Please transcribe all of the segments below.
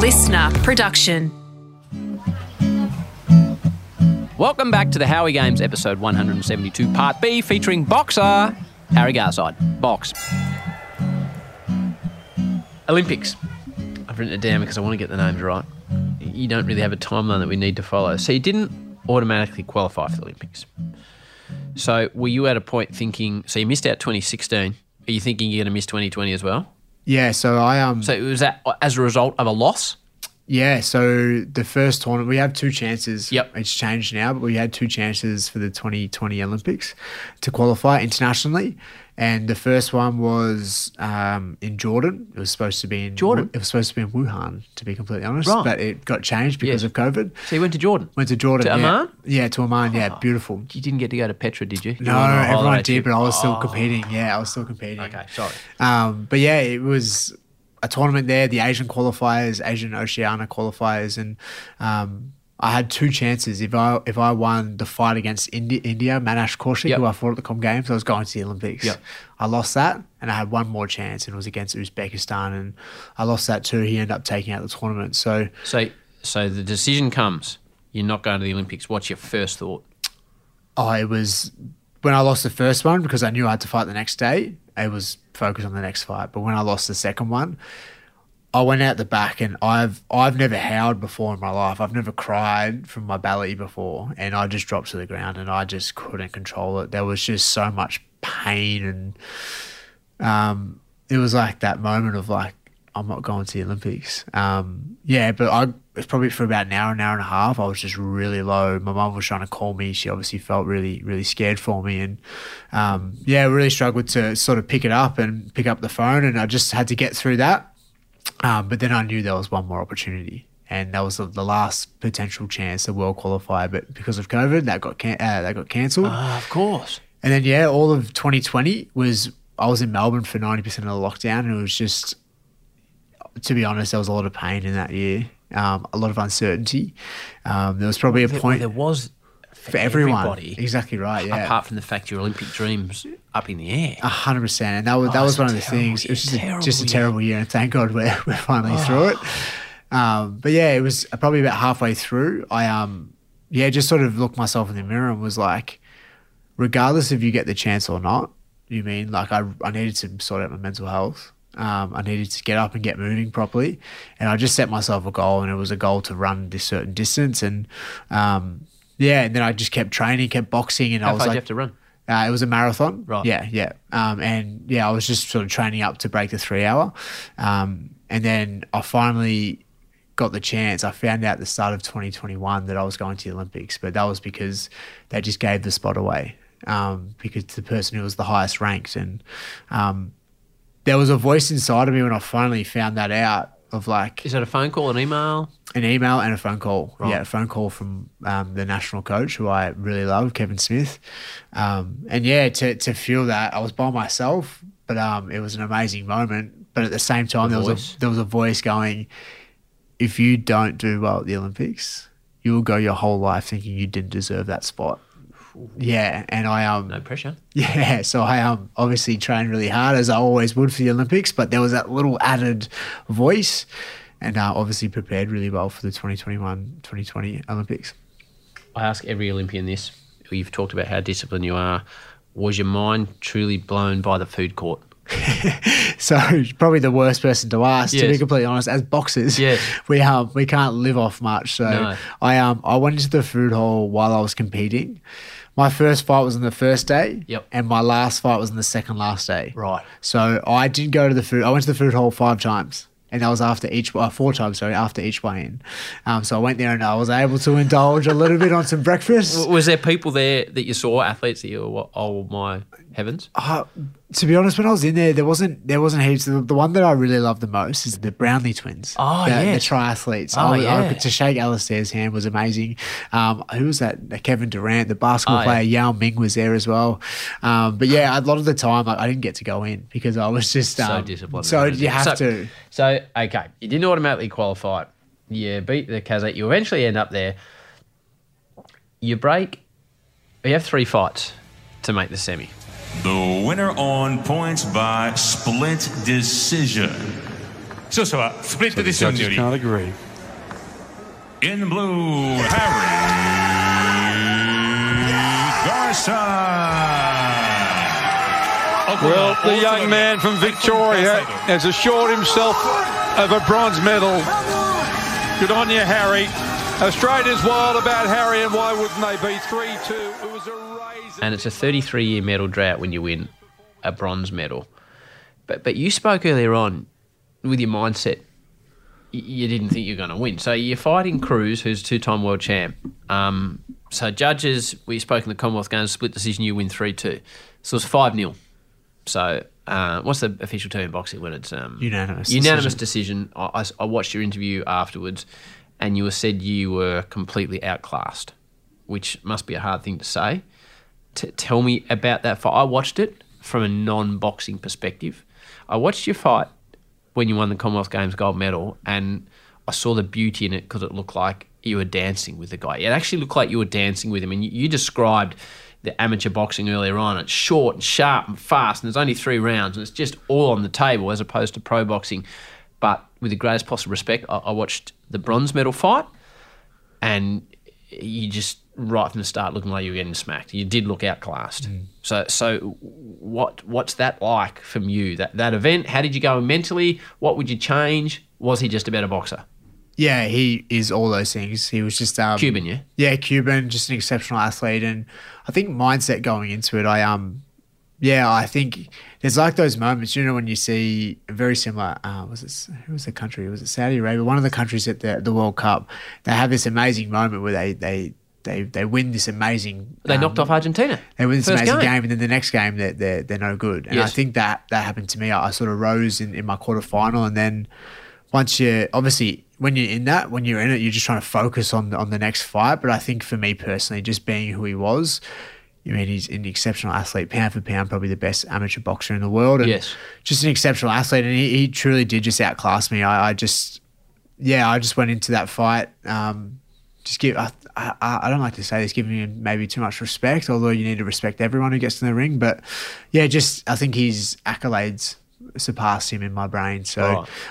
listener production. Welcome back to the Howie Games, episode 172, part B, featuring boxer Harry Garside. Box. Olympics. I've written it down because I want to get the names right. You don't really have a timeline that we need to follow. So you didn't automatically qualify for the Olympics. So were you at a point thinking, so you missed out 2016. Are you thinking you're going to miss 2020 as well? Yeah, so I um So was that as a result of a loss? yeah, so the first tournament we have two chances. Yep. It's changed now, but we had two chances for the 2020 Olympics to qualify internationally. And the first one was um, in Jordan. It was supposed to be in Jordan? It was supposed to be in Wuhan, to be completely honest. Right. But it got changed because Yeah. of COVID. So you went to Jordan. Went to Jordan. To yeah. Amman? Oh. Yeah, to Amman. Yeah, beautiful. You didn't get to go to Petra, did you? You No, everyone did, but I was still Oh. competing. Yeah, I was still competing. Okay, sorry. Um, but yeah, it was a tournament there, the Asian qualifiers, Asian Oceania qualifiers, and um, I had two chances. If I if I won the fight against India, India Manish Kaushik, Yep. who I fought at the Com Games, I was going to the Olympics. Yep. I lost that, and I had one more chance, and it was against Uzbekistan, and I lost that too. He ended up taking out the tournament. So So, so the decision comes. You're not going to the Olympics. What's your first thought? oh, it was when I lost the first one because I knew I had to fight the next day. It was focused on the next fight. But when I lost the second one, I went out the back and I've I've never howled before in my life. I've never cried from my belly before, and I just dropped to the ground and I just couldn't control it. There was just so much pain and um, it was like that moment of like I'm not going to the Olympics. Um, yeah, but I it's probably for about an hour, an hour and a half. I was just really low. My mum was trying to call me. She obviously felt really, really scared for me, and um, yeah, really struggled to sort of pick it up and pick up the phone. And I just had to get through that. Um, but then I knew there was one more opportunity, and that was the, the last potential chance to world qualify. But because of COVID, that got can- uh, that got cancelled. Ah, of course. And then yeah, all of 2020 was I was in Melbourne for 90% of the lockdown, and it was just, to be honest, there was a lot of pain in that year, um, a lot of uncertainty. Um, there was probably a point there was for, for everyone. everybody, Exactly right. Yeah. apart from the fact your Olympic dreams up in the air. A hundred percent, and that was Oh, that was one of the terrible things. It was just year, a, just a terrible terrible year, and thank God we're we're finally through it. Um, but yeah, it was probably about halfway through. I um yeah just sort of looked myself in the mirror and was like, regardless if you get the chance or not, you mean like I I needed to sort out my mental health. Um, I needed to get up and get moving properly, and I just set myself a goal, and it was a goal to run this certain distance, and um, yeah, and then I just kept training, kept boxing, and I was far like, you have to run? uh, it was a marathon. Right. Yeah, yeah. Um, and yeah, I was just sort of training up to break the three hour. Um, and then I finally got the chance. I found out at the start of 2021 that I was going to the Olympics, but that was because they just gave the spot away um, because the person who was the highest ranked. And um, there was a voice inside of me when I finally found that out of like, Is that a phone call, an email? an email and a phone call. Right. Yeah, a phone call from um, the national coach who I really love, Kevin Smith. Um, and yeah, to, to feel that I was by myself, but um, it was an amazing moment. But at the same time, The there was a there was a voice going, "If you don't do well at the Olympics, you will go your whole life thinking you didn't deserve that spot." Yeah, and I um No pressure. yeah, so I um obviously trained really hard as I always would for the Olympics, but there was that little added voice, and uh, obviously prepared really well for the 2021-2020 Olympics. I ask every Olympian this. You've talked about how disciplined you are. Was your mind truly blown by the food court? So probably the worst person to ask, to be completely honest. As boxers, Yes. we um we can't live off much. So No. I um I went into the food hall while I was competing. My first fight was on the first day, Yep. and my last fight was on the second last day. Right. So I did go to the food. I went to the food hall five times, and that was after each uh, four times. Sorry, after each weigh-in. Um, so I went there and I was able to indulge a little bit on some breakfast. W- Was there people there that you saw, athletes that you were, oh my heavens? Uh, to be honest, when I was in there, there wasn't there wasn't heaps. The, the one that I really love the most is the Brownlee twins. Oh, the, yes. the triathletes. Oh, I, was- I, yeah. to shake Alistair's hand was amazing. Um, who was that? Kevin Durant, the basketball Oh, player. Yao Ming was there as well. Um, but yeah, a lot of the time like, I didn't get to go in because I was just So um, disciplined. So you have so, to. So, okay, you didn't automatically qualify. You beat the Kazakh. You eventually end up there. You break. You have three fights to make the semi. The winner on points by split decision. それではスプリットディッションによ Judges り can't agree. In the blue, Harry Garza. Well, the young man from Victoria has assured himself of a bronze medal. Good on you, Harry. Australia's wild about Harry, and why wouldn't they be? 3 2. It was a razor. and it's a 33 year medal drought when you win a bronze medal. But but you spoke earlier on with your mindset. You didn't think you're going to win, so you're fighting Cruz, who's two time world champ. Um, so judges, we spoke in the Commonwealth Games, split decision. You win three two, so it's five 0 So uh, what's the official term in boxing when it's um, Unanimous Unanimous decision. I watched your interview afterwards, and you were said you were completely outclassed, which must be a hard thing to say. T- tell me about that fight. I watched it from a non-boxing perspective. I watched your fight when you won the Commonwealth Games gold medal, and I saw the beauty in it because it looked like you were dancing with the guy. It actually looked like you were dancing with him, and you, you described the amateur boxing earlier on. It's short and sharp and fast, and there's only three rounds, and it's just all on the table as opposed to pro boxing. With the greatest possible respect, I, I watched the bronze medal fight, and you just right from the start looking like you were getting smacked. You did look outclassed. So so what what's that like from you? That that event? How did you go mentally? What would you change? Was he just a better boxer? Yeah, he is all those things. He was just um, Cuban, yeah. Yeah, Cuban, just an exceptional athlete, and I think mindset going into it. I um, yeah, I think there's like those moments, you know, when you see a very similar. Uh, was it who was the country? Was it Saudi Arabia? One of the countries at the the World Cup. They have this amazing moment where they they. They, they win this amazing. They um, knocked off Argentina. They win this amazing game. and then the next game they're they're, they're no good. And I think that that happened to me. I, I sort of rose in, in my quarterfinal, and then once you obviously when you're in that, when you're in it, you're just trying to focus on on the next fight. But I think for me personally, just being who he was. I mean, he's an exceptional athlete, pound for pound, probably the best amateur boxer in the world. And Yes. just an exceptional athlete. And he, he truly did just outclass me. I, I just, yeah, I just went into that fight. Um, just give, I, I, I don't like to say this, giving him maybe too much respect, although you need to respect everyone who gets in the ring. But yeah, just, I think his accolades surpassed him in my brain. So.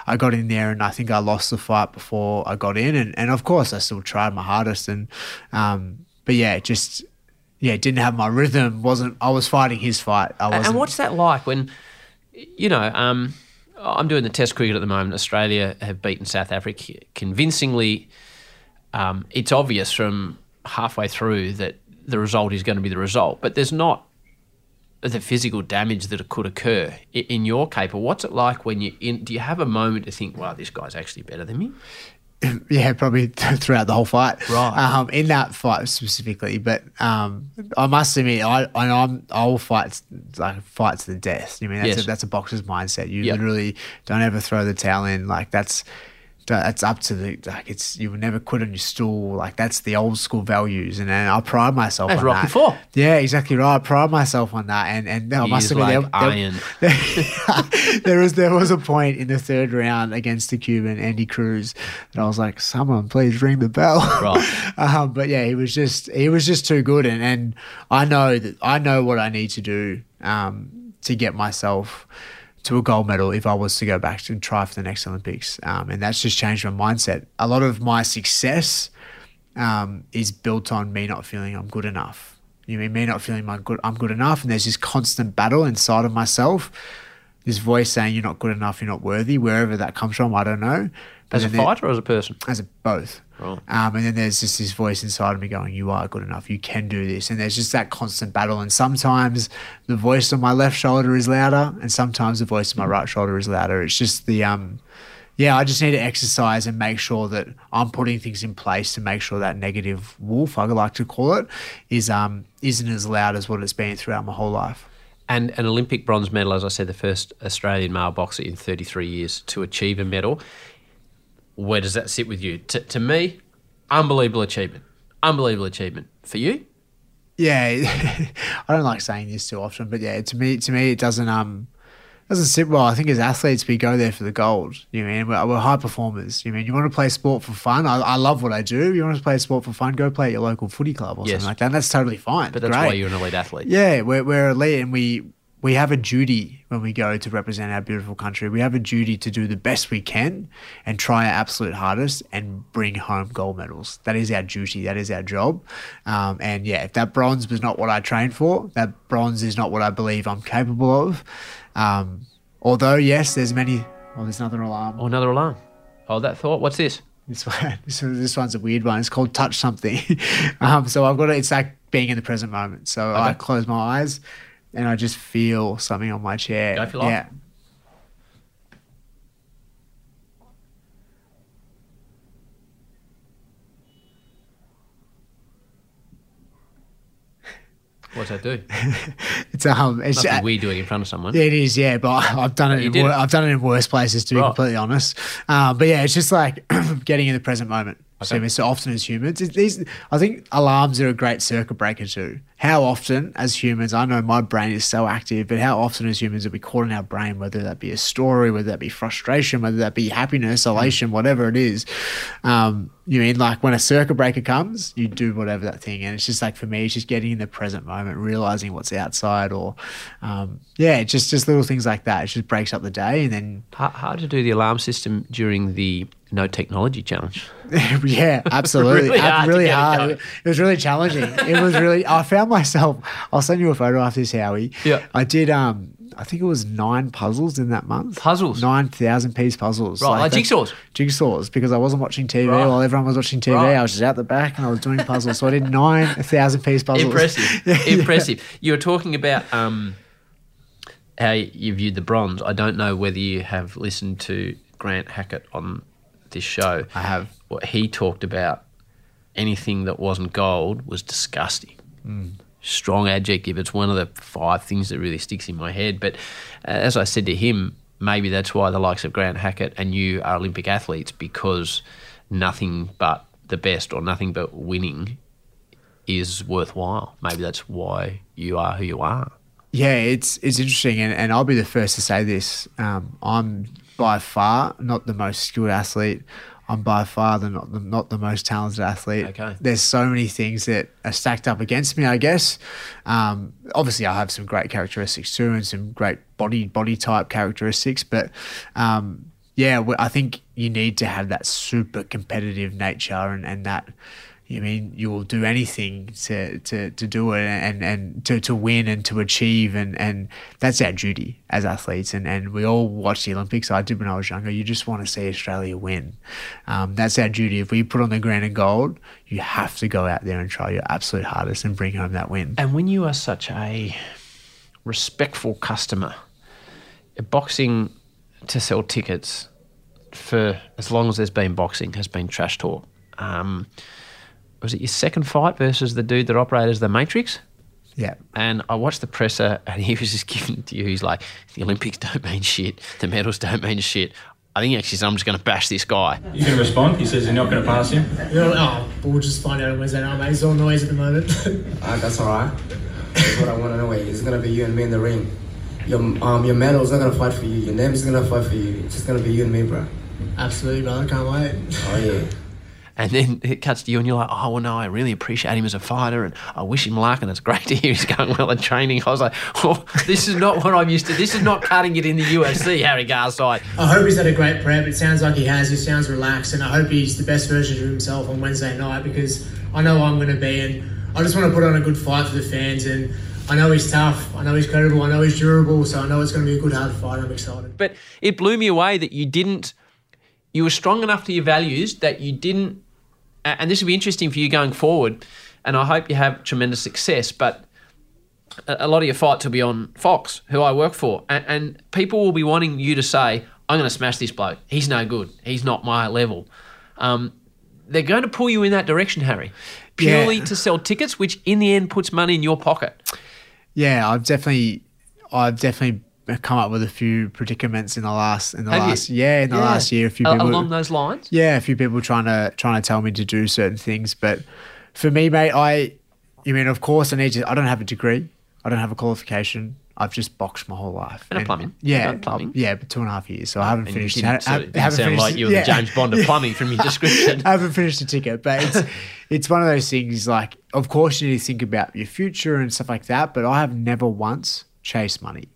I got in there and I think I lost the fight before I got in. And, and of course, I still tried my hardest. And, um, but yeah, just, yeah, didn't have my rhythm. Wasn't I was fighting his fight. I And- wasn't. And what's that like when, you know, um, I'm doing the Test cricket at the moment. Australia have beaten South Africa convincingly. Um, it's obvious from halfway through that the result is going to be the result, but there's not the physical damage that could occur in your caper. What's it like when you in? Do you have a moment to think, "Wow, this guy's actually better than me"? yeah, probably throughout the whole fight. Right. Um, in that fight specifically, but um, I must admit, I, I I'm I will fight like fight to the death. You mean that's Yes. a, that's a boxer's mindset. You Yep. literally don't ever throw the towel in. Like that's that's up to the like it's you will never quit on your stool. Like that's the old school values, and, and I pride myself That's on Rocky that. Four. Yeah, exactly right. I pride myself on that, and and I He must admit, like iron. there was there was a point in the third round against the Cuban Andy Cruz that I was like, someone please ring the bell. Right. um, but yeah, he was just he was just too good, and and I know that I know what I need to do um, to get myself to a gold medal if I was to go back and try for the next Olympics, um, and that's just changed my mindset. A lot of my success um, is built on me not feeling I'm good enough. You mean me not feeling my good, I'm good enough, and there's this constant battle inside of myself. This voice saying you're not good enough, you're not worthy. Wherever that comes from, I don't know. As a fighter or as a person? as a both. Right. Um, and then there's just this voice inside of me going, "You are good enough. You can do this." And there's just that constant battle. And sometimes the voice on my left shoulder is louder, and sometimes the voice on my right shoulder is louder. It's just the um, yeah. I just need to exercise and make sure that I'm putting things in place to make sure that negative wolf, I like to call it, is um isn't as loud as what it's been throughout my whole life. And an Olympic bronze medal, as I said, the first Australian male boxer in 33 years to achieve a medal. Where does that sit with you? T- to me, unbelievable achievement. Unbelievable achievement. For you? yeah, I don't like saying this too often, but yeah, to me, to me, it doesn't um doesn't sit well. I think as athletes, we go there for the gold. You mean we're, we're high performers. You mean you want to play sport for fun? I, I love what I do. You want to play sport for fun? Go play at your local footy club or Yes. something like that. And that's totally fine. But that's Great. why you're an elite athlete. Yeah, we're, we're elite and we we have a duty when we go to represent our beautiful country. We have a duty to do the best we can and try our absolute hardest and bring home gold medals. That is our duty. That is our job. Um, and yeah, if that bronze was not what I trained for, that bronze is not what I believe I'm capable of. Um, although yes, there's many. Oh, there's another alarm. Oh, another alarm. Hold that thought. What's this? This one, this, this one's a weird one. It's called touch something. um, so I've got to, it's like being in the present moment. So I close my eyes and I just feel something on my chair. Go for life. Yeah. What's that do? It's um, it's be uh, weird doing in front of someone. It is, yeah, but I've done it. You In wor-. I've done it in worse places, to be Right. completely honest. Um, but yeah, it's just like getting in the present moment. So, Okay. so often as humans, these I think alarms are a great circuit breaker too. How often as humans, I know my brain is so active, but how often as humans are we caught in our brain, whether that be a story, whether that be frustration, whether that be happiness, Mm. elation, whatever it is. Um, you mean like when a circuit breaker comes, you do whatever that thing, and it's just like for me, it's just getting in the present moment, realizing what's outside, or um, yeah, just just little things like that. It just breaks up the day, and then how, hard to do the alarm system during the no technology challenge. yeah, absolutely, Really hard really get it It, was really challenging. It was really. I found myself. I'll send you a photo after this, Howie. Yeah. I did. Um, I think it was nine puzzles in that month. Puzzles? Nine thousand piece puzzles. Right, like that- jigsaws? Jigsaws because I wasn't watching TV Right. while everyone was watching TV. Right. I was just out the back and I was doing puzzles. so I did nine thousand piece puzzles. Impressive. Yeah, yeah. Impressive. You were talking about um, how you viewed the bronze. I don't know whether you have listened to Grant Hackett on this show. I have. What he talked about, anything that wasn't gold was disgusting. Strong adjective. It's one of the five things that really sticks in my head. But uh, as I said to him, maybe that's why the likes of Grant Hackett and you are Olympic athletes because nothing but the best or nothing but winning is worthwhile. Maybe that's why you are who you are. Yeah, it's it's interesting, and, and I'll be the first to say this. Um, I'm by far not the most skilled athlete. I'm by far the not the, not the most talented athlete. Okay. There's so many things that are stacked up against me. I guess. Um, obviously, I have some great characteristics too, and some great body body type characteristics. But um, yeah, I think you need to have that super competitive nature and, and that. I mean, you will do anything to, to, to do it and, and to, to win and to achieve. And, and that's our duty as athletes. And, and we all watch the Olympics. I did when I was younger. You just want to see Australia win. Um, that's our duty. If we put on the green and gold, you have to go out there and try your absolute hardest and bring home that win. And when you are such a respectful customer, boxing to sell tickets for as long as there's been boxing has been trash talk. Um, was it your second fight versus the dude that operated as the Matrix? Yeah. And I watched the presser, and he was just giving it to you. He's like, "The Olympics don't mean shit. The medals don't mean shit. I think actually, I'm just going to bash this guy." You going to respond. He says you're not going to pass him. No, oh, but we'll just find out on Wednesday night, mate. It's all noise at the moment. Ah, that's alright. That's what I want to anyway. It's gonna be you and me in the ring. Your um your medal's not gonna fight for you. Your name's gonna fight for you. It's just gonna be you and me, bro. Absolutely, bro. I Can't wait. Oh yeah. And then it cuts to you, and you're like, "Oh well, no, I really appreciate him as a fighter, and I wish him luck, and it's great to hear he's going well at training." I was like, "Oh, this is not what I'm used to. This is not cutting it in the UFC, Harry Garside." I hope he's had a great prep. It sounds like he has. He sounds relaxed, and I hope he's the best version of himself on Wednesday night because I know I'm going to be, and I just want to put on a good fight for the fans. And I know he's tough. I know he's credible. I know he's durable. So I know it's going to be a good hard fight. I'm excited. But it blew me away that you didn't. You were strong enough to your values that you didn't. And this will be interesting for you going forward. And I hope you have tremendous success. But a a lot of your fights will be on Fox, who I work for, and, and people will be wanting you to say, "I'm going to smash this bloke. He's no good. He's not my level." Um, they're going to pull you in that direction, Harry, purely Yeah. to sell tickets, which in the end puts money in your pocket. Yeah, I've definitely, I've definitely come up with a few predicaments in the last, in the Have you? last, yeah, in the last year. A few A- people along those lines. yeah, a few people trying to trying to tell me to do certain things, but for me, mate, I, you mean, of course, I need to. I don't have a degree. I don't have a qualification. I've just boxed my whole life. And a plumbing. Yeah, plumbing. Yeah, but two and a half years, so I haven't And finished. you didn't, ha- so it didn't haven't sound finished- like you were yeah. the James Bond of plumbing from your description. I haven't finished the ticket, but it's it's one of those things. Like, of course, you need to think about your future and stuff like that. But I have never once chased money.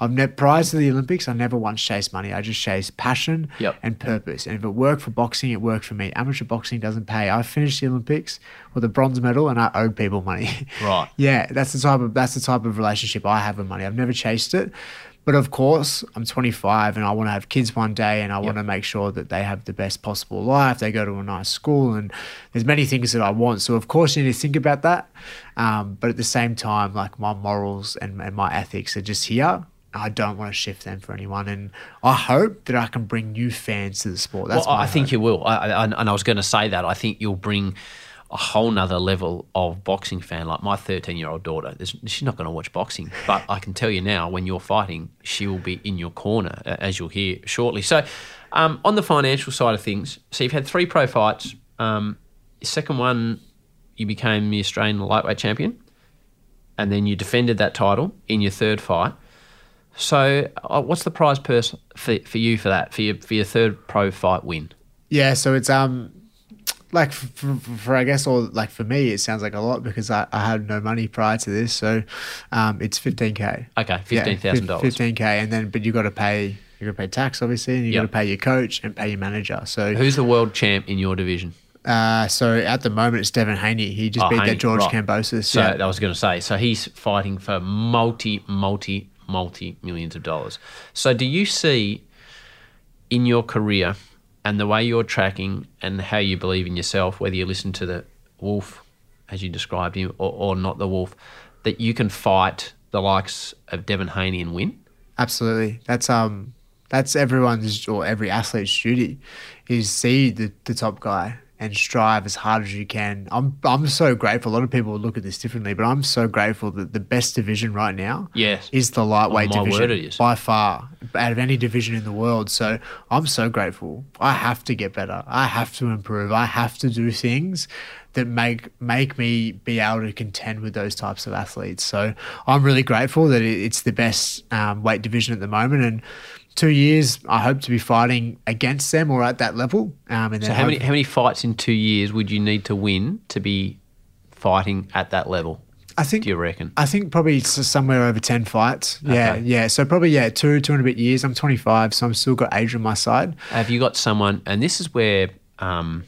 I've never prior to the Olympics, I never once chased money. I just chased passion Yep. and purpose. And if it worked for boxing, it worked for me. Amateur boxing doesn't pay. I finished the Olympics with a bronze medal, and I owed people money. Right. yeah, that's the type of that's the type of relationship I have with money. I've never chased it, but of course, I'm 25 and I want to have kids one day, and I want to make sure that they have the best possible life. They go to a nice school, and there's many things that I want. So of course, you need to think about that. Um, but at the same time, like my morals and, and my ethics are just here. I don't want to shift them for anyone, and I hope that I can bring new fans to the sport. That's well, I think you will. I, I, and I was going to say that. I think you'll bring a whole nother level of boxing fan. Like my 13 year old daughter, she's not going to watch boxing. But I can tell you now, when you're fighting, she will be in your corner, as you'll hear shortly. So, um, on the financial side of things, so you've had three pro fights. Um, second one, you became the Australian lightweight champion. And then you defended that title in your third fight. So, uh, what's the prize purse for, for you for that, for your, for your third pro fight win? Yeah, so it's um like for, for, for I guess or like for me it sounds like a lot because I, I had no money prior to this, so um it's fifteen k. Okay, $15,000. Fifteen k, and then but you got to pay you got to pay tax obviously, and you got to pay your coach and pay your manager. So Who's the world champ in your division? uh so at the moment it's Devin Haney. He just Oh, beat Haney, that George right. Kambosos. So yeah. I was going to say, so he's fighting for multi, multi, multi millions of dollars. So do you see in your career and the way you're tracking and how you believe in yourself, whether you listen to the wolf, as you described him, or, or not the wolf, that you can fight the likes of Devin Haney and win? Absolutely. That's um that's everyone's or every athlete's duty is see the, the top guy and strive as hard as you can. I'm I'm so grateful. A lot of people look at this differently, but I'm so grateful that the best division right now Yes. is the lightweight Oh, division word it is. by far out of any division in the world. So I'm so grateful. I have to get better. I have to improve. I have to do things that make make me be able to contend with those types of athletes. So I'm really grateful that it- it's the best um, weight division at the moment and. Two years, I hope to be fighting against them or at that level. Um, and So then how many how many fights in two years would you need to win to be fighting at that level? I think Do you reckon? I think probably somewhere over ten fights. Yeah, Okay. yeah. So probably yeah, two two and a bit years. I'm 25, so I'm still got age on my side. Have you got someone? And this is where um,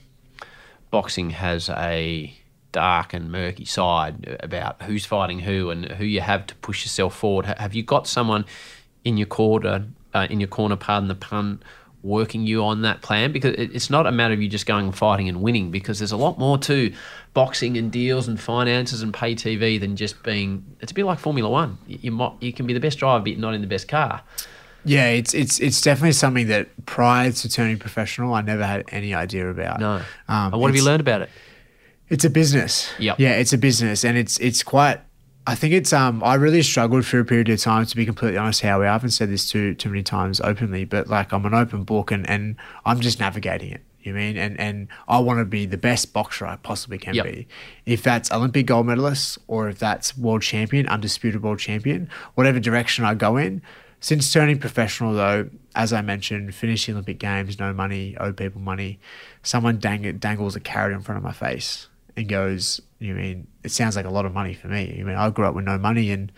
boxing has a dark and murky side about who's fighting who and who you have to push yourself forward. Have you got someone in your corner, uh, in your corner, pardon the pun, working you on that plan? Because it's not a matter of you just going and fighting and winning. Because there's a lot more to boxing and deals and finances and pay TV than just being. It's a bit like Formula One. You, might, you can be the best driver, but not in the best car. Yeah, it's it's it's definitely something that prior to turning professional, I never had any idea about. No. Um, what have you learned about it? It's a business. Yep. Yeah, it's a business, and it's it's quite. I think it's um. I really struggled for a period of time to be completely honest. Howie, I haven't said this too too many times openly, but like I'm an open book, and and I'm just navigating it. You mean, and and I want to be the best boxer I possibly can Yep. be. If that's Olympic gold medalist, or if that's world champion, undisputed world champion, whatever direction I go in. Since turning professional, though, as I mentioned, finished the Olympic Games, no money, owe people money. Someone dang- dangles a carrot in front of my face and goes, "You mean it sounds like a lot of money for me? You mean I grew up with no money and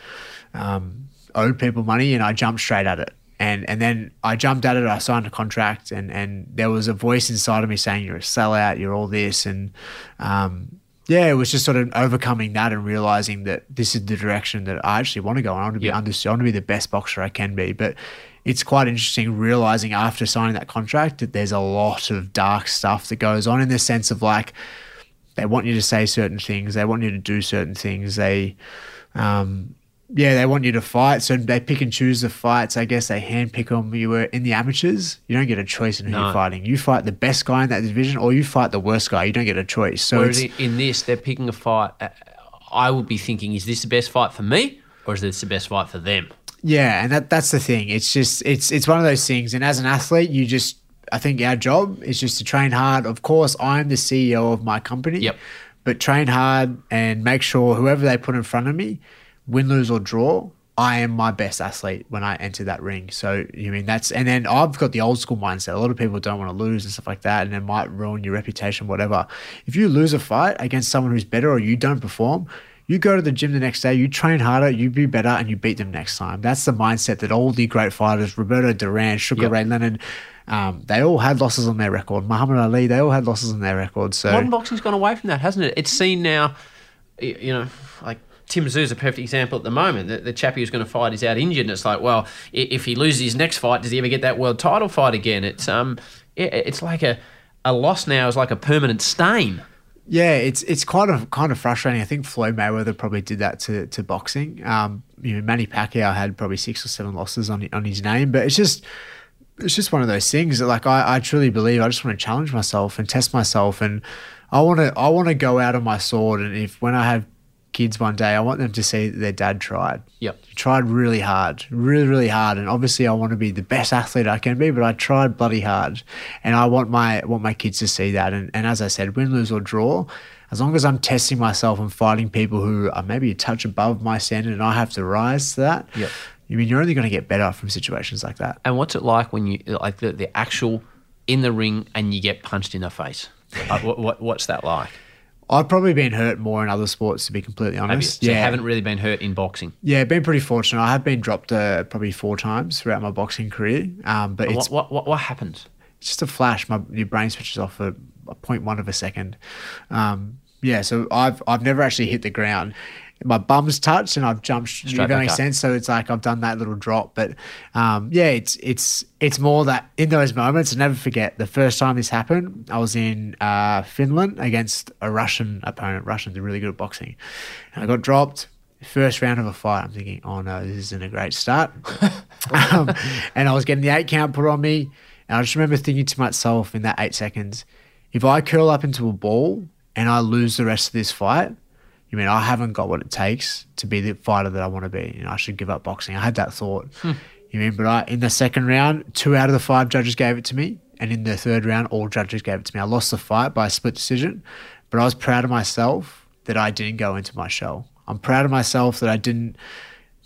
um, owed people money, and I jumped straight at it." And and then I jumped at it. I signed a contract, and and there was a voice inside of me saying, "You're a sellout. You're all this." And um, yeah, it was just sort of overcoming that and realizing that this is the direction that I actually want to go. I want to be Yeah. understood. I want to be the best boxer I can be. But it's quite interesting realizing after signing that contract that there's a lot of dark stuff that goes on in the sense of like they want you to say certain things, they want you to do certain things, they um yeah, they want you to fight, so they pick and choose the fights. I guess they handpick them. You were in the amateurs, you don't get a choice in who No. you're fighting. You fight the best guy in that division, or you fight the worst guy. You don't get a choice. So Whereas in this, they're picking a fight. uh, I would be thinking, is this the best fight for me, or is this the best fight for them? Yeah, and that that's the thing. It's just it's it's one of those things. And as an athlete, you just I think our job is just to train hard. Of course, I'm the CEO of my company. Yep. But train hard and make sure whoever they put in front of me, win, lose or draw, I am my best athlete when I enter that ring. So you mean that's and then I've got the old school mindset. A lot of people don't want to lose and stuff like that, and it might ruin your reputation, whatever. If you lose a fight against someone who's better or you don't perform, You go to the gym the next day, you train harder, you be better, and you beat them next time. That's the mindset that all the great fighters, Roberto Duran, Sugar Yep. Ray Leonard, um, they all had losses on their record. Muhammad Ali, they all had losses on their record. So Modern boxing's gone away from that, hasn't it? It's seen now, you know, like Tim Tszyu's a perfect example at the moment. The, the chap who's going to fight is out injured, and it's like, well, if he loses his next fight, does he ever get that world title fight again? It's um, it, it's like a a loss now is like a permanent stain. Yeah, it's it's kind of kind of frustrating. I think Floyd Mayweather probably did that to, to boxing. Um, you know, Manny Pacquiao had probably six or seven losses on on his name, but it's just it's just one of those things that like I, I truly believe I just want to challenge myself and test myself and I want to I want to go out on my sword and if when I have kids one day I want them to see that their dad tried. Yep. He tried really hard, really, really hard. And obviously, I want to be the best athlete I can be, but I tried bloody hard, and I want my want my kids to see that. And, and as I said, win, lose or draw, as long as I'm testing myself and fighting people who are maybe a touch above my standard, and I have to rise to that. Yep. I mean, you're only going to get better from situations like that. And what's it like when you like the, the actual in the ring and you get punched in the face? Uh, what, what what's that like? I've probably been hurt more in other sports, to be completely Have you, honest. so you haven't really been hurt in boxing. Yeah, been pretty fortunate. I have been dropped uh, probably four times throughout my boxing career. Um, but it's What, what what what happens? it's just a flash. My your brain switches off for a point one of a second. Um, yeah, so I've I've never actually hit the ground. My bum's touched and I've jumped. Straight if that makes up. sense. So it's like I've done that little drop, but um, yeah, it's it's it's more that in those moments. I never forget the first time this happened. I was in uh, Finland against a Russian opponent. Russians are really good at boxing, and I got dropped. First round of a fight, I'm thinking, oh no, this isn't a great start. um, and I was getting the eight count put on me. And I just remember thinking to myself in that eight seconds, if I curl up into a ball and I lose the rest of this fight, you mean I haven't got what it takes to be the fighter that I want to be. And I should give up boxing. I had that thought. Hmm. You mean, but I, in the second round, two out of the five judges gave it to me. And in the third round, all judges gave it to me. I lost the fight by a split decision, but I was proud of myself that I didn't go into my shell. I'm proud of myself that I didn't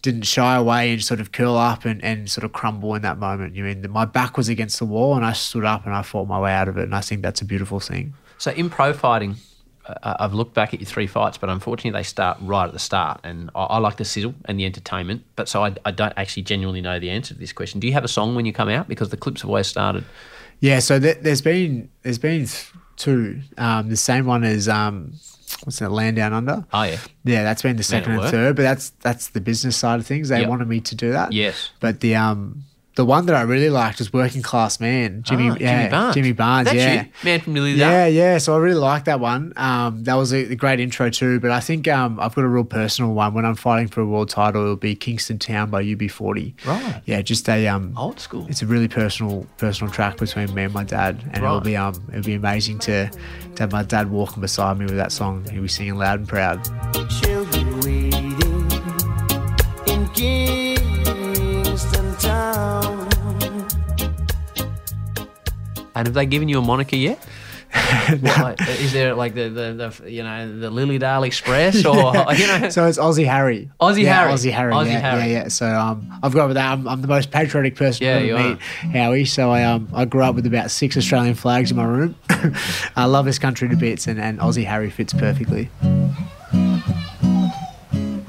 didn't shy away and sort of curl up and, and sort of crumble in that moment. You mean my back was against the wall and I stood up and I fought my way out of it. And I think that's a beautiful thing. So in pro fighting, I've looked back at your three fights, but unfortunately they start right at the start, and I, I like the sizzle and the entertainment. But so I, I don't actually genuinely know the answer to this question. Do you have a song when you come out? Because the clips have always started. Yeah, so th- there's been there's been two. Um, the same one as um, what's that? Land Down Under. Oh yeah, Yeah, that's been the second and work. third, but that's that's the business side of things. They Yep. wanted me to do that. Yes. But the um the one that I really liked was Working Class Man. Jimmy, Ah, yeah, Jimmy Barnes. Jimmy Barnes. That's yeah. you, man from Lily Yeah, Dale. yeah. So I really liked that one. Um, that was a, a great intro too. But I think um, I've got a real personal one. When I'm fighting for a world title, it'll be Kingston Town by UB40. Right. Yeah, just a um, Old school. it's a really personal personal track between me and my dad, and it'll be um it'll be amazing to to have my dad walking beside me with that song. He'll be singing loud and proud. She'll be waiting in Kingston And have they given you a moniker yet? What, like, is there like the, the, the you know the Lilydale Express or you know? So it's Aussie Harry. Aussie yeah, Harry. Aussie Harry. Aussie yeah, Harry. yeah, yeah. So um, I've got with that. I'm, I'm the most patriotic person Yeah, to you meet, Howie. So I um I grew up with about six Australian flags in my room. I love this country to bits, and, and Aussie Harry fits perfectly.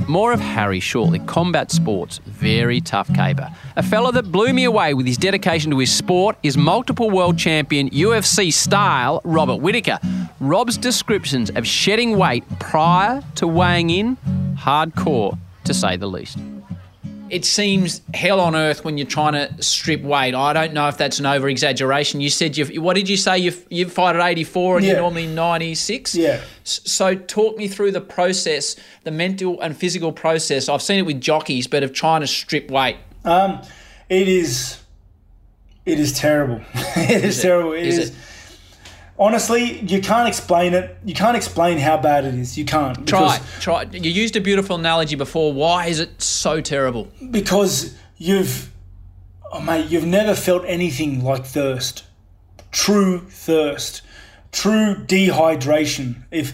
More of Harry shortly. Combat sports, very tough caper. A fella that blew me away with his dedication to his sport is multiple world champion UFC style Robert Whitaker. Rob's descriptions of shedding weight prior to weighing in, hardcore to say the least. It seems hell on earth when you're trying to strip weight. I don't know if that's an over exaggeration. You said you what did you say you you fight at 84 and Yeah. you're normally 96? Yeah. So talk me through the process, the mental and physical process. I've seen it with jockeys, but of trying to strip weight. Um, it is, it is terrible. it is, it? terrible. It Is is. it? Honestly, you can't explain it. You can't explain how bad it is. You can't. Try, try. You used a beautiful analogy before. Why is it so terrible? because you've, oh mate, you've never felt anything like thirst, true thirst, true dehydration. If,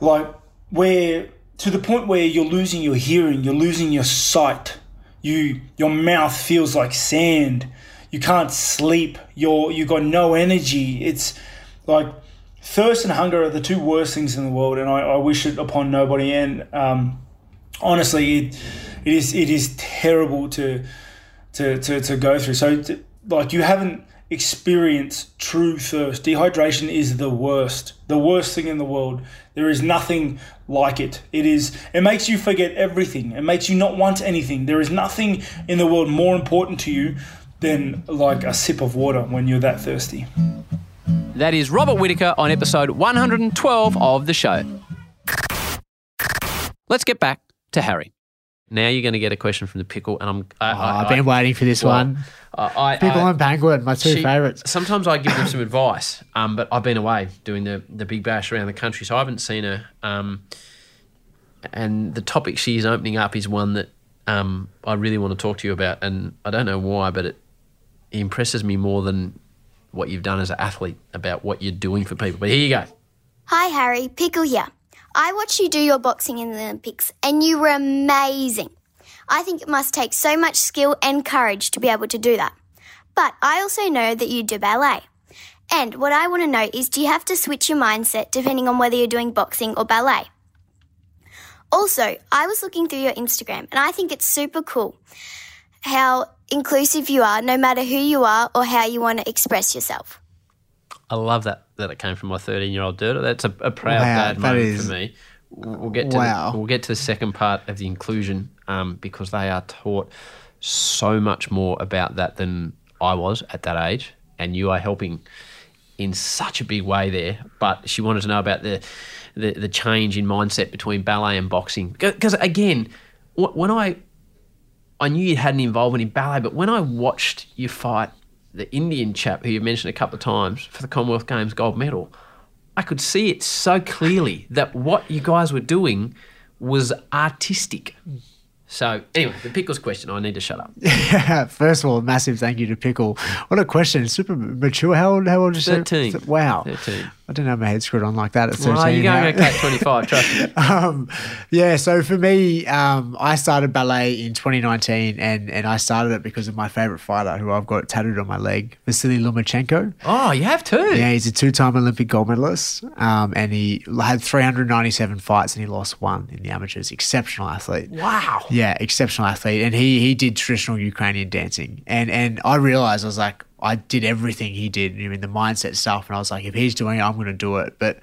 like, where to the point where you're losing your hearing, you're losing your sight, you your mouth feels like sand, you can't sleep, you're you've got no energy. It's like thirst and hunger are the two worst things in the world, and I, I wish it upon nobody. And um, honestly, it, it is it is terrible to to to, to go through. So, t- like, you haven't experienced true thirst. Dehydration is the worst, the worst thing in the world. There is nothing like it. It is. It makes you forget everything. It makes you not want anything. There is nothing in the world more important to you than like a sip of water when you're that thirsty. That is Robert Whitaker on episode 112 of the show. Let's get back to Harry. Now you're going to get a question from the pickle, and I'm. I, Oh, I've been waiting for this one. I, I, Pickle I- and Penguin, my two She- favourites. Sometimes I give them some advice, um, but I've been away doing the, the big bash around the country, so I haven't seen her. Um, and the topic she's opening up is one that um, I really want to talk to you about, and I don't know why, but it, it impresses me more than what you've done as an athlete about what you're doing for people. But here you go. Hi, Harry. Pickle here. I watched you do your boxing in the Olympics, and you were amazing. I think it must take so much skill and courage to be able to do that. But I also know that you do ballet. And what I want to know is do you have to switch your mindset depending on whether you're doing boxing or ballet? Also, I was looking through your Instagram, and I think it's super cool how inclusive you are, no matter who you are or how you want to express yourself. I love that that it came from my 13 year old daughter. That's a, a proud Wow, dad moment is- for me. We'll get to Wow. the, we'll get to the second part of the inclusion um, because they are taught so much more about that than I was at that age, and you are helping in such a big way there. But she wanted to know about the the, the change in mindset between ballet and boxing because again, when I I knew you had an involvement in ballet, but when I watched you fight the Indian chap who you mentioned a couple of times for the Commonwealth Games gold medal, I could see it so clearly that what you guys were doing was artistic. So anyway, the pickles question. I need to shut up. Yeah. First of all, a massive thank you to Pickle. What a question. Super mature. How old, how old is? 13. Wow. 13. I didn't have my head screwed on like that at 13. Well, you're going okay at 25. Trust me. um, yeah, so for me, um, I started ballet in 2019, and, and I started it because of my favorite fighter, who I've got tattooed on my leg, Vasily Lomachenko. Oh, you have too. Yeah, he's a two-time Olympic gold medalist, um, and he had 397 fights, and he lost one in the amateurs. Exceptional athlete. Wow. Yeah, exceptional athlete, and he he did traditional Ukrainian dancing, and and I realized I was like, I did everything he did, I mean the mindset stuff, and I was like, if he's doing it, I'm going to do it. But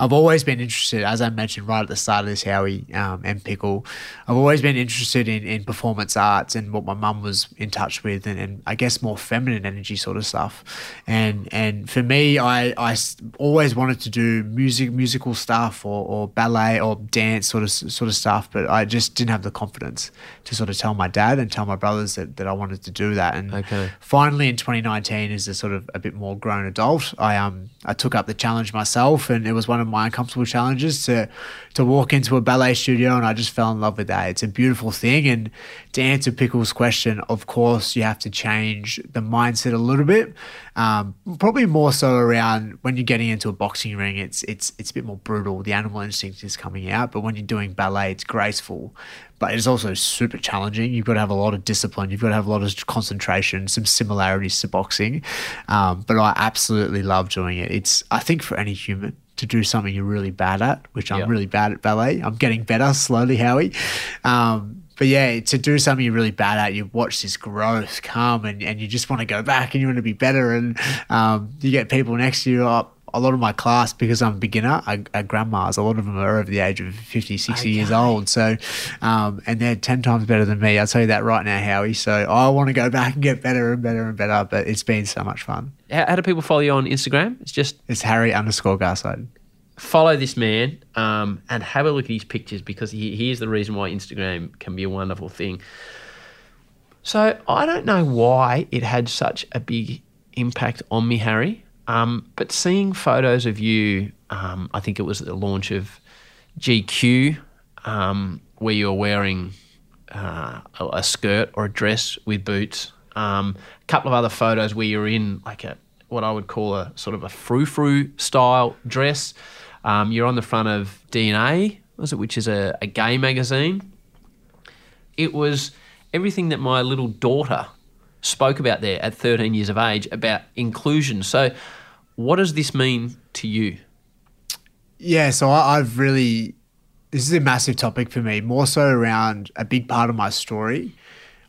I've always been interested, as I mentioned right at the start of this, Howie um, and Pickle. I've always been interested in, in performance arts and what my mum was in touch with, and, and I guess more feminine energy sort of stuff. And and for me, I, I always wanted to do music, musical stuff, or, or ballet or dance sort of sort of stuff, but I just didn't have the confidence to sort of tell my dad and tell my brothers that, that I wanted to do that. And Okay. finally in 2019 as a sort of a bit more grown adult i um i took up the challenge myself and it was one of my uncomfortable challenges to to walk into a ballet studio and i just fell in love with that it's a beautiful thing and to answer pickle's question of course you have to change the mindset a little bit um, probably more so around when you're getting into a boxing ring it's it's it's a bit more brutal the animal instinct is coming out but when you're doing ballet it's graceful but it's also super challenging. You've got to have a lot of discipline. You've got to have a lot of concentration, some similarities to boxing. Um, but I absolutely love doing it. It's, I think, for any human to do something you're really bad at, which I'm Yeah. really bad at ballet. I'm getting better slowly, Howie. Um, but yeah, to do something you're really bad at, you watch this growth come and, and you just want to go back and you want to be better. And um, you get people next to you. Up, a lot of my class, because I'm a beginner, are, are grandmas. A lot of them are over the age of 50, 60 years old. So, um, and they're 10 times better than me. I'll tell you that right now, Howie. So I want to go back and get better and better and better. But it's been so much fun. How, how do people follow you on Instagram? It's just It's Harry underscore Garside. follow this man um, and have a look at his pictures because he, here's the reason why Instagram can be a wonderful thing. So I don't know why it had such a big impact on me, Harry. Um, but seeing photos of you, um, I think it was at the launch of GQ, um, where you were wearing uh, a, skirt or a dress with boots. Um, a couple of other photos where you're in like a what I would call a sort of a frou frou style dress. Um, you're on the front of DNA, was it, which is a, a gay magazine. It was everything that my little daughter spoke about there at 13 years of age about inclusion. So, what does this mean to you? Yeah, so I, I've really this is a massive topic for me, more so around a big part of my story.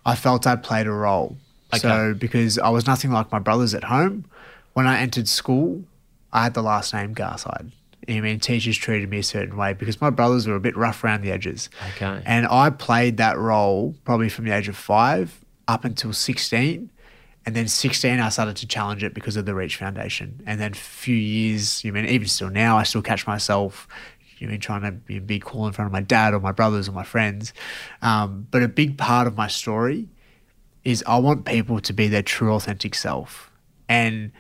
I felt I played a role. So because I was nothing like my brothers at home, when I entered school, I had the last name Garside. I mean, teachers treated me a certain way because my brothers were a bit rough around the edges. Okay. And I played that role probably from the age of five up until 16. And then 16, I started to challenge it because of the Reach Foundation. And then a few years, you mean, even still now, I still catch myself, you mean, trying to be, be cool in front of my dad or my brothers or my friends. Um, but a big part of my story is I want people to be their true, authentic self. And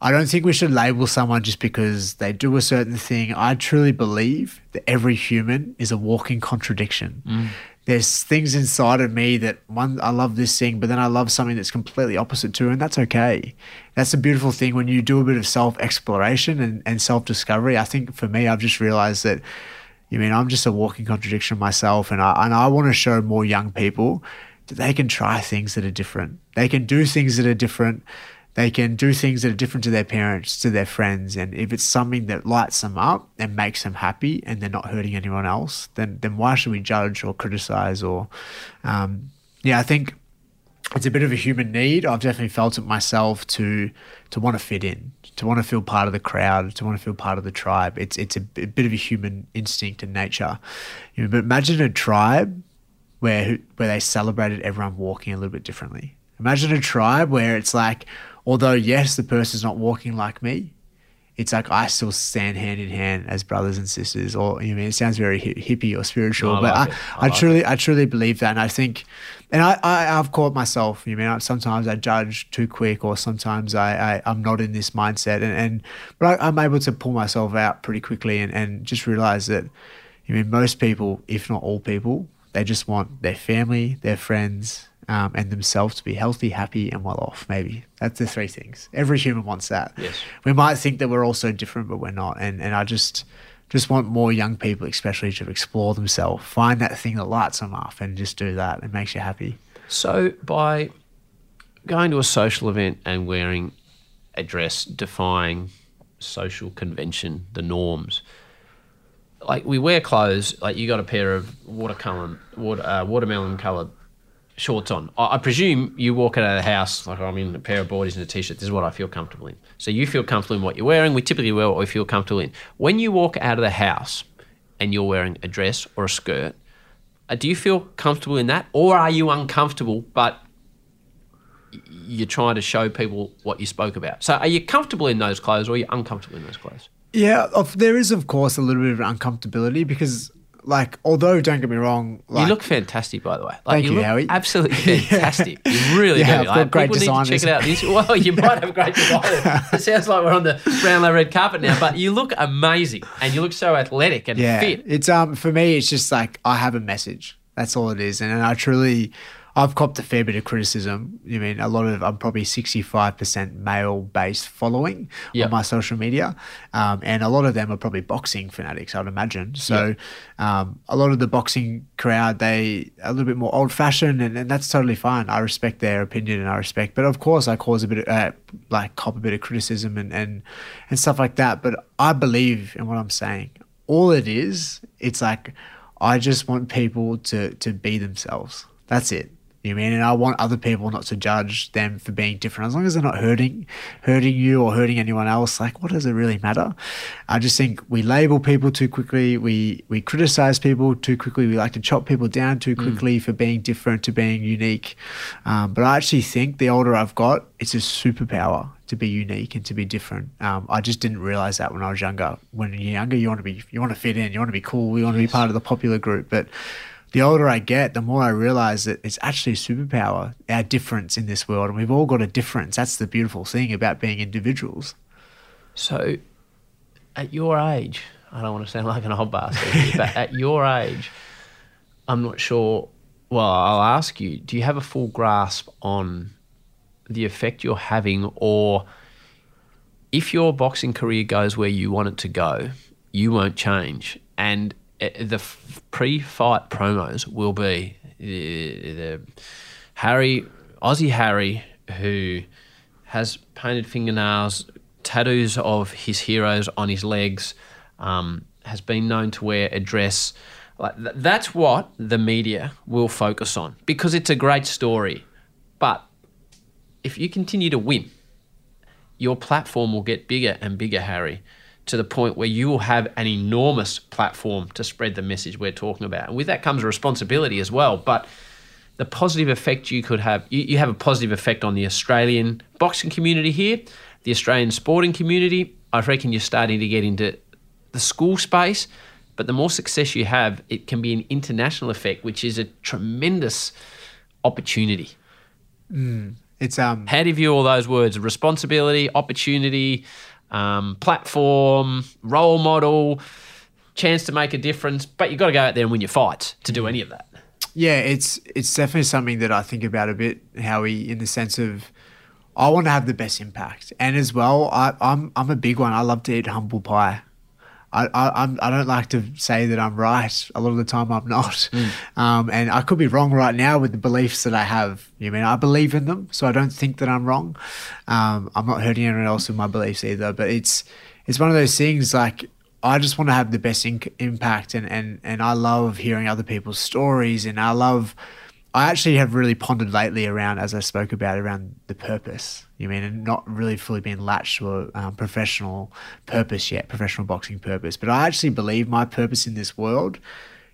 I don't think we should label someone just because they do a certain thing. I truly believe that every human is a walking contradiction. Mm. There's things inside of me that one I love this thing, but then I love something that's completely opposite to, and that's okay. That's a beautiful thing when you do a bit of self exploration and, and self discovery. I think for me, I've just realized that you mean I'm just a walking contradiction myself, and I and I want to show more young people that they can try things that are different. They can do things that are different. They can do things that are different to their parents, to their friends, and if it's something that lights them up and makes them happy, and they're not hurting anyone else, then then why should we judge or criticize or, um, yeah, I think it's a bit of a human need. I've definitely felt it myself to to want to fit in, to want to feel part of the crowd, to want to feel part of the tribe. It's it's a, b- bit of a human instinct and nature. You know, but imagine a tribe where where they celebrated everyone walking a little bit differently. Imagine a tribe where it's like, although yes, the person's not walking like me, it's like I still stand hand in hand as brothers and sisters. Or you know, it sounds very hippie or spiritual, I but like I. I I, like truly, I truly believe that, and I think, and I, I I've caught myself. You know, sometimes I judge too quick, or sometimes I, I I'm not in this mindset, and and but I, I'm able to pull myself out pretty quickly, and and just realize that, you mean, most people, if not all people, they just want their family, their friends, um, and themselves to be healthy, happy, and well off. Maybe that's the three things. Every human wants that. Yes. We might think that we're all so different, but we're not. And and I just just want more young people, especially, to explore themselves, find that thing that lights them up, and just do that. It makes you happy. So by going to a social event and wearing a dress defying social convention, the norms, like we wear clothes, like you got a pair of watercolor, water, uh, watermelon coloured shorts on. I, I presume you walk out of the house like I'm in a pair of boardies and a t-shirt. This is what I feel comfortable in. So you feel comfortable in what you're wearing. We typically wear what we feel comfortable in. When you walk out of the house and you're wearing a dress or a skirt, uh, do you feel comfortable in that, or are you uncomfortable but you're trying to show people what you spoke about? So are you comfortable in those clothes, or are you uncomfortable in those clothes? Yeah, there is of course a little bit of uncomfortability because, like, although don't get me wrong, like, you look fantastic, by the way. Like, Thank you, look Howie. Absolutely fantastic. You really Yeah, do. I've got Like, great people need to designers. check it out. This- Well, you might have great designers. It sounds like we're on the brown Brownlow red carpet now, but you look amazing and you look so athletic and yeah, fit. it's um for me, it's just like I have a message. That's all it is, and, and I truly, I've copped a fair bit of criticism. You mean a lot of I'm probably 65 percent male based following Yep. on my social media, um, and a lot of them are probably boxing fanatics. I'd imagine. So, um, a lot of the boxing crowd they are a little bit more old fashioned, and, and that's totally fine. I respect their opinion and I respect, but of course I cause a bit of uh, like cop a bit of criticism and and and stuff like that. But I believe in what I'm saying all it is, it's like I just want people to to be themselves. That's it. You mean, and I want other people not to judge them for being different, as long as they're not hurting, hurting you or hurting anyone else. Like, what does it really matter? I just think we label people too quickly. We we criticize people too quickly. We like to chop people down too quickly for being different, to being unique. Um, but I actually think the older I've got, it's a superpower to be unique and to be different. Um, I just didn't realize that when I was younger. When you're younger, you want to be, you want to fit in, you want to be cool, you want to be part of the popular group. But the older I get, the more I realize that it's actually a superpower, our difference in this world, and we've all got a difference. That's the beautiful thing about being individuals. So, at your age, I don't want to sound like an old bastard, here, but at your age, I'm not sure. Well, I'll ask you: Do you have a full grasp on the effect you're having, or if your boxing career goes where you want it to go, you won't change, and the pre-fight promos will be the, the Harry, Aussie Harry, who has painted fingernails, tattoos of his heroes on his legs, um, has been known to wear a dress. Like th- that's what the media will focus on because it's a great story. But if you continue to win, your platform will get bigger and bigger, Harry, to the point where you will have an enormous platform to spread the message we're talking about. And with that comes a responsibility as well. But the positive effect you could have, you, you have a positive effect on the Australian boxing community here, the Australian sporting community. I reckon you're starting to get into the school space. But the more success you have, it can be an international effect, which is a tremendous opportunity. It's um How do you view all those words? Responsibility, opportunity, um, platform, role model, chance to make a difference. But you've got to go out there and win your fights to do any of that. Yeah, it's it's definitely something that I think about a bit, Howie, in the sense of I want to have the best impact, and as well, I, I'm I'm a big one. I love to eat humble pie. I, I I'm don't like to say that I'm right. A lot of the time, I'm not, um, and I could be wrong right now with the beliefs that I have. You mean I believe in them, so I don't think that I'm wrong. Um, I'm not hurting anyone else with my beliefs either, but it's it's one of those things like I just want to have the best impact, and, and and I love hearing other people's stories, and I love. I actually have really pondered lately around, as I spoke about, around the purpose. You mean, and not really fully being latched to a um, professional purpose yet, professional boxing purpose. But I actually believe my purpose in this world,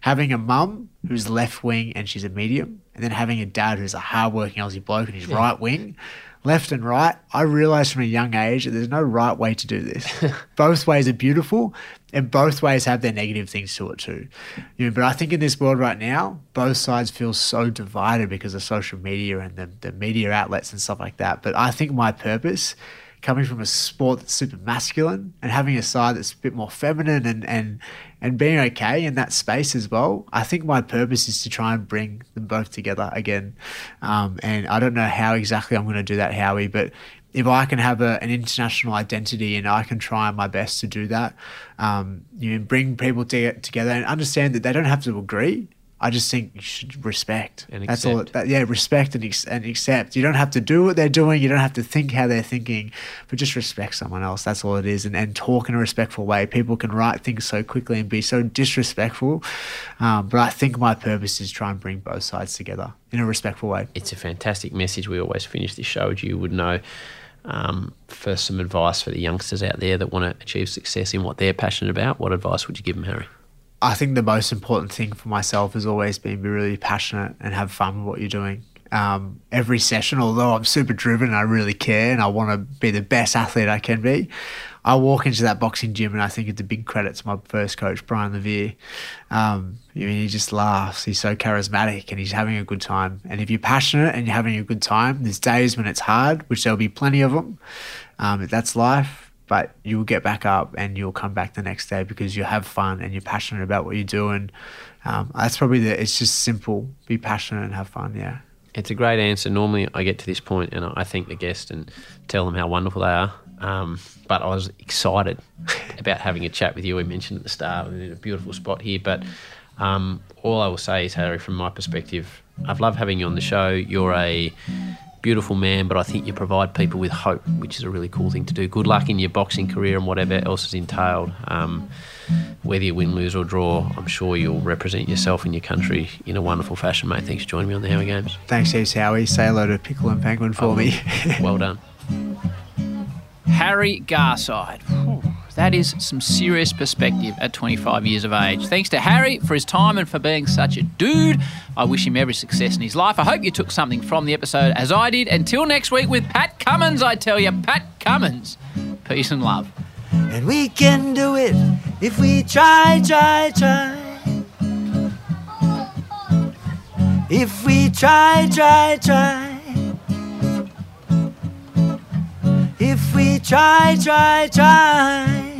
having a mum who's left wing and she's a medium, and then having a dad who's a hardworking Aussie bloke and he's Yeah. right wing, left and right. I realized from a young age that there's no right way to do this. both ways are beautiful, and both ways have their negative things to it too. You know, but I think in this world right now, both sides feel so divided because of social media and the, the media outlets and stuff like that. But I think my purpose coming from a sport that's super masculine and having a side that's a bit more feminine and and and being okay in that space as well. I think my purpose is to try and bring them both together again. Um, and I don't know how exactly I'm going to do that, Howie, but if I can have a, an international identity and I can try my best to do that, um, you know, bring people to, together and understand that they don't have to agree. I just think you should respect. And That's all. That, yeah, respect and, ex- and accept. You don't have to do what they're doing. You don't have to think how they're thinking, but just respect someone else. That's all it is. And, and talk in a respectful way. People can write things so quickly and be so disrespectful. Um, but I think my purpose is try and bring both sides together in a respectful way. It's a fantastic message. We always finish this show, as you would know. Um, for some advice for the youngsters out there that want to achieve success in what they're passionate about, what advice would you give them, Harry? I think the most important thing for myself has always been be really passionate and have fun with what you're doing. Um, every session, although I'm super driven and I really care and I want to be the best athlete I can be, I walk into that boxing gym and I think it's a big credit to my first coach, Brian Levere. Um, I mean, he just laughs. He's so charismatic and he's having a good time. And if you're passionate and you're having a good time, there's days when it's hard, which there'll be plenty of them. Um, that's life but you'll get back up and you'll come back the next day because you have fun and you're passionate about what you do. And um, that's probably the, it's just simple. Be passionate and have fun. Yeah. It's a great answer. Normally, I get to this point and I thank the guest and tell them how wonderful they are. Um, but I was excited about having a chat with you. We mentioned at the start, we're in a beautiful spot here. But um, all I will say is, Harry, from my perspective, I've loved having you on the show. You're a beautiful man, but I think you provide people with hope, which is a really cool thing to do. Good luck in your boxing career and whatever else is entailed. Um, whether you win, lose, or draw, I'm sure you'll represent yourself and your country in a wonderful fashion, mate. Thanks for joining me on the Howie Games. Thanks, heaps, Howie. Say hello to Pickle and Penguin for me. well done. Harry Garside. That is some serious perspective at 25 years of age. Thanks to Harry for his time and for being such a dude. I wish him every success in his life. I hope you took something from the episode as I did. Until next week with Pat Cummins, I tell you, Pat Cummins. Peace and love. And we can do it if we try, try, try. If we try, try, try. If we try, try, try.